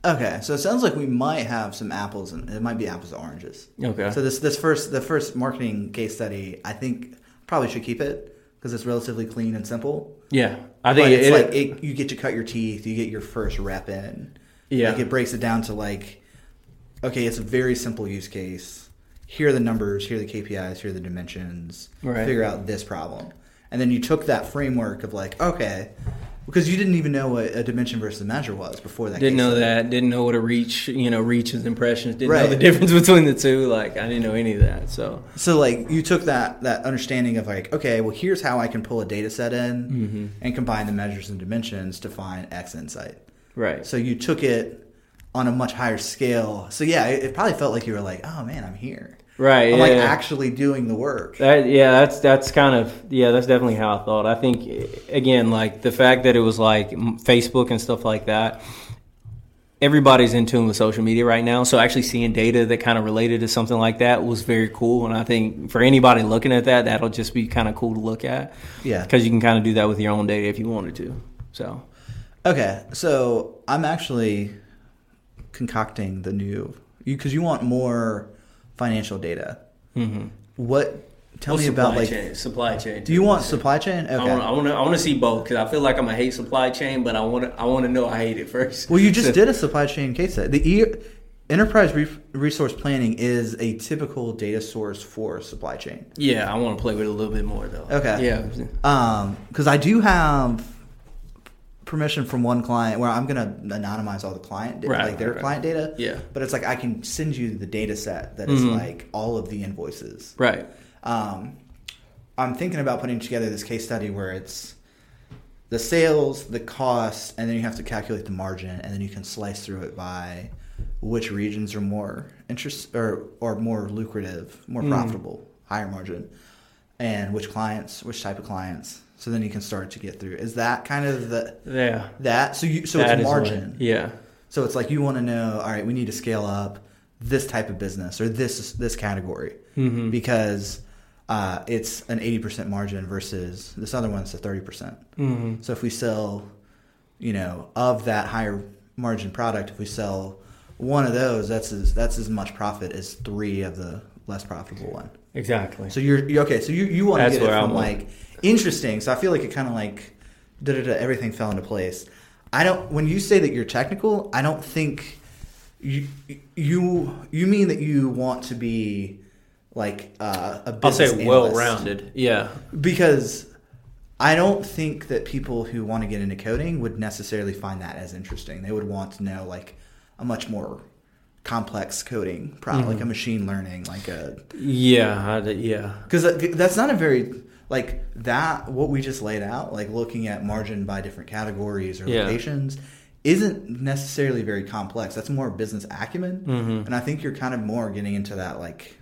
okay. So it sounds like we might have some apples, and it might be apples to oranges. Okay. So this this first the first marketing case study, I think probably should keep it because it's relatively clean and simple. Yeah, I think it's it, like it, you get to cut your teeth, you get your first rep in. Yeah. like it breaks it down to like, okay, it's a very simple use case. Here are the numbers, here are the KPIs, here are the dimensions. Right. Figure out this problem, and then you took that framework of like, okay, because you didn't even know what a dimension versus a measure was before that. didn't know study. that. Didn't know what a reach, you know, reach is impressions. Didn't know the difference between the two. Like, I didn't know any of that. So So like you took that that understanding of like, okay, well here's how I can pull a data set in Mm-hmm. and combine the measures and dimensions to find X insight. right. So you took it on a much higher scale. So yeah, it, it probably felt like you were like, oh man, I'm here. Right. I'm yeah, like actually doing the work. That yeah, that's that's kind of yeah, that's definitely how I thought. I think again, like the fact that it was like Facebook and stuff like that. Everybody's in tune with social media right now, so actually seeing data that kind of related to something like that was very cool. And I think for anybody looking at that, that'll just be kind of cool to look at. Yeah. because you can kind of do that with your own data if you wanted to. So Okay, so I'm actually concocting the new you because you want more financial data. Mhm. What? Tell Well, me about like. chain, supply chain. Do you want supply chain? Okay. I want, I want to, I want to see both because I feel like I'm gonna hate supply chain, but I want to, I want to know I hate it first. Well, you just So- did a supply chain case study. The e- enterprise re- resource planning is a typical data source for supply chain. Yeah, I want to play with it a little bit more though. Okay. Yeah. Um, because I do have permission from one client where I'm gonna anonymize all the client, da- Right, like their right, right. client data. Yeah. But it's like I can send you the data set that is Mhm. like all of the invoices. Right. Um, I'm thinking about putting together this case study where it's the sales, the cost, and then you have to calculate the margin, and then you can slice through it by which regions are more interest or or more lucrative, more Mm. profitable, higher margin, and which clients, which type of clients. So then you can start to get through. Is that kind of the Yeah. that? So you so That it's margin. what- yeah. So it's like you want to know. All right, we need to scale up. this type of business or this this category Mm-hmm. because uh, it's an 80% margin versus this other one's a 30%. Mm-hmm. So if we sell, you know, of that higher margin product, if we sell one of those, that's as that's as much profit as three of the less profitable one. Exactly. So you're, you okay. So you you want to get it from I'm like interesting. So I feel like it kind of like da da da everything fell into place. I don't. When you say that you're technical, I don't think you you you mean that you want to be like uh, a I'll say well-rounded. Yeah. because I don't think that people who want to get into coding would necessarily find that as interesting. They would want to know like a much more complex coding problem, like a machine learning, like a Yeah. I, yeah. because that's not a very like that. What we just laid out, like looking at margin by different categories or Yeah. locations, isn't necessarily very complex. That's more business acumen, Mm-hmm. and I think you're kind of more getting into that like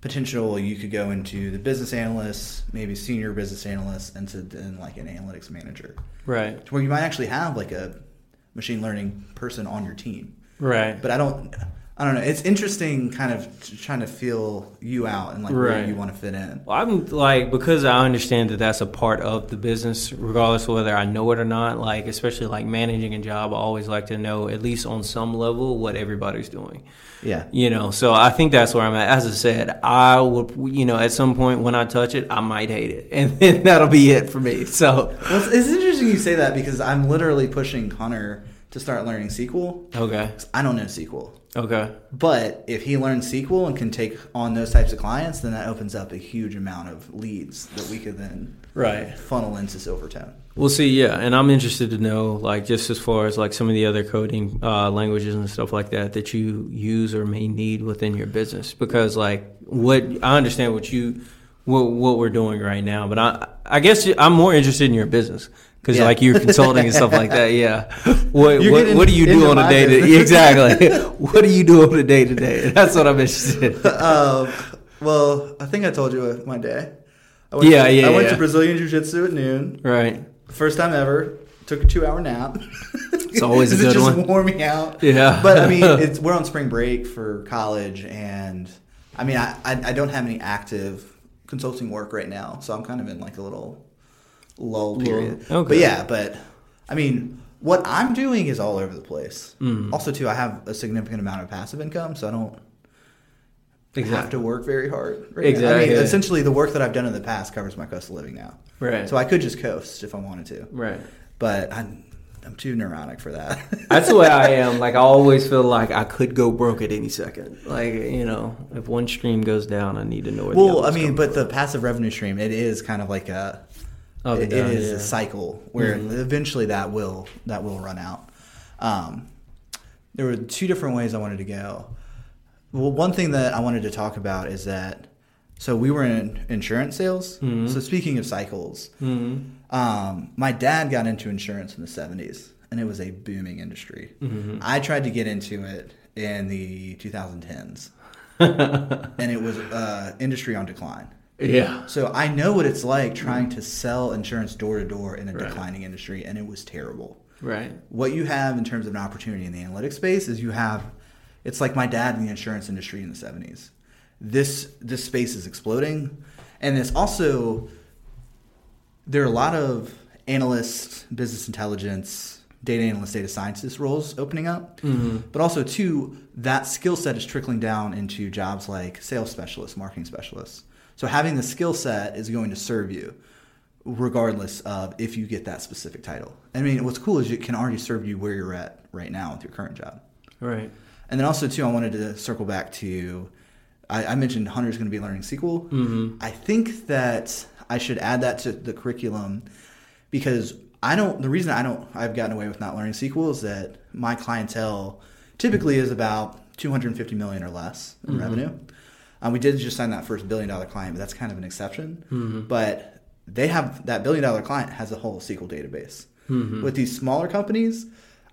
potential. You could go into the business analyst, maybe senior business analyst, into then like an analytics manager, Right. to where you might actually have like a machine learning person on your team. Right. But I don't. I don't know. It's interesting, kind of trying to feel you out and like where you want to fit in. Well, I'm like because I understand that that's a part of the business, regardless of whether I know it or not. Like especially like managing a job, I always like to know at least on some level what everybody's doing. Yeah. You know, so I think that's where I'm at. As I said, I will, you know, at some point when I touch it, I might hate it, and then that'll be it for me. So Well, it's, it's interesting you say that because I'm literally pushing Hunter to start learning SQL. okay, I don't know SQL. okay, But if he learns SQL and can take on those types of clients, then that opens up a huge amount of leads that we could then right. funnel into Silvertone. We'll see, yeah, and I'm interested to know, like, just as far as like some of the other coding uh, languages and stuff like that that you use or may need within your business, because like what I understand what you what what we're doing right now, but I I guess I'm more interested in your business because Yeah. like you're consulting and stuff like that. Yeah, what You're what, getting what do you do on a day to exactly? what do you do on a day to day? That's what I'm interested. in. um, well, I think I told you my day. I went Yeah, to, yeah, I went yeah. to Brazilian Jiu Jitsu at noon. Right. First time ever. Took a two hour nap. It's always a It good just one. wore me out. Yeah. But I mean, it's we're on spring break for college, and I mean, I, I I don't have any active consulting work right now, so I'm kind of in like a little lull period. okay. But yeah, but I mean, what I'm doing is all over the place. Mm. Also, too, I have a significant amount of passive income, so I don't have to work very hard. Right now. I mean, essentially, the work that I've done in the past covers my cost of living now. Right. So I could just coast if I wanted to, right. but I'm I'm too neurotic for that. That's the way I am. Like I always feel like I could go broke at any second. Like you know, if one stream goes down, I need to know where. Well, I mean, but the passive revenue stream, it is kind of like a, Up it, down, is yeah. a cycle where Mhm. eventually that will that will run out. Um, there were two different ways I wanted to go. Well, one thing that I wanted to talk about is that so we were in insurance sales. Mhm. So speaking of cycles, Mhm. um, my dad got into insurance in the '70s, and it was a booming industry. Mhm. I tried to get into it in the 2010s, and it was uh, industry on decline. Yeah. So I know what it's like trying to sell insurance door to door in a Right. declining industry, and it was terrible. Right. What you have in terms of an opportunity in the analytics space is you have, it's like my dad in the insurance industry in the '70s. This this space is exploding, and it's also there are a lot of analysts, business intelligence, data analyst, data scientist roles opening up. Mhm. But also, too, that skill set is trickling down into jobs like sales specialists, marketing specialists. So having the skill set is going to serve you regardless of if you get that specific title. I mean, what's cool is it can already serve you where you're at right now with your current job. Right. And then also, too, I wanted to circle back to I, I mentioned Hunter's going to be learning SQL. Mhm. I think that I should add that to the curriculum because I don't. The reason I don't, I've gotten away with not learning SQL is that my clientele typically is about 250 million or less in Mhm. revenue. Um, we did just sign that first billion dollar client, but that's kind of an exception. Mhm. But they have that billion dollar client has a whole SQL database. Mhm. With these smaller companies,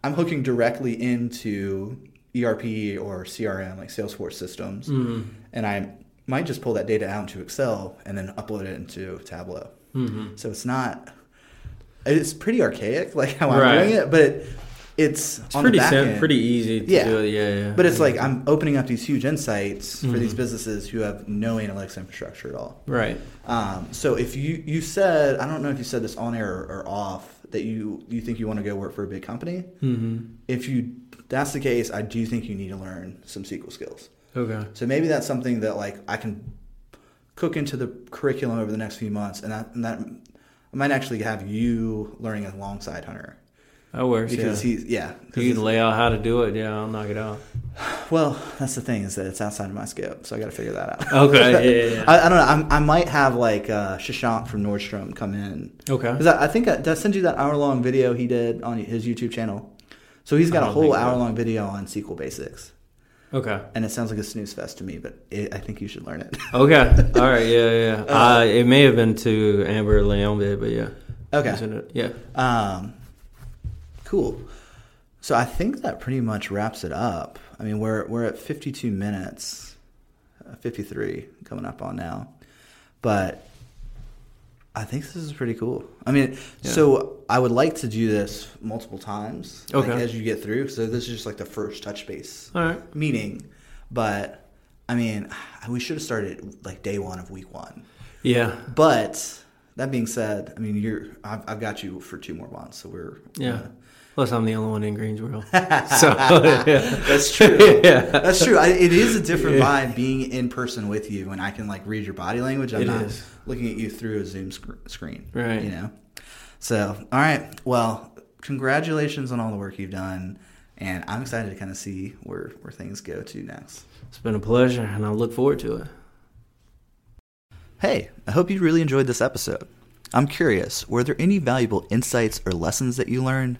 I'm hooking directly into ERP or CRM like Salesforce systems, Mhm. and I might just pull that data out into Excel and then upload it into Tableau. Mhm. So it's not. It's pretty archaic, like how I'm Right. doing it, but it's, It's pretty sim- pretty easy to Yeah. do it. Yeah, yeah. But it's like I'm opening up these huge insights for Mm-hmm. these businesses who have no analytics infrastructure at all. right. Um, so if you you said I don't know if you said this on air or, or off that you you think you want to go work for a big company. hmm If you that's the case, I do think you need to learn some SQL skills. Okay. So maybe that's something that like I can cook into the curriculum over the next few months, and that and that I might actually have you learning alongside Hunter That works. because yeah. he's yeah. you can lay out how to do it. Yeah, I'll knock it out. well, that's the thing is that it's outside of my scope, so I got to figure that out. Okay. Yeah, yeah, yeah. I, I don't know. I'm, I might have like uh, Shashank from Nordstrom come in Okay. because I, I think I, did I send you that hour long video he did on his YouTube channel. So he's got a whole hour long video on SQL basics, Okay. and it sounds like a snooze fest to me, but it, I think you should learn it. Okay. All right. Yeah, yeah. Uh, it may have been to Amber Leon, but yeah. Okay. Yeah. Um, cool. So I think that pretty much wraps it up. I mean, we're we're at 52 minutes, uh, 53 coming up on now, but I think this is pretty cool. I mean, Yeah. so I would like to do this multiple times, like, Okay. as you get through. So this is just like the first touch base All right. meeting, but I mean, we should have started like day one of week one. Yeah. But that being said, I mean, you're I've, I've got you for two more months, so we're Yeah. uh, Plus, I'm the only one in Greensboro. so, yeah. That's true. yeah. That's true. I, it is a different vibe being in person with you, and I can like read your body language. I'm It not is. looking at you through a Zoom sc- screen, Right. You know. So, all right. Well, congratulations on all the work you've done, and I'm excited to kind of see where where things go to next. It's been a pleasure, and I look forward to it. Hey, I hope you really enjoyed this episode. I'm curious, were there any valuable insights or lessons that you learned?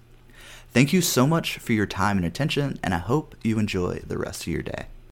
Thank you so much for your time and attention, and I hope you enjoy the rest of your day.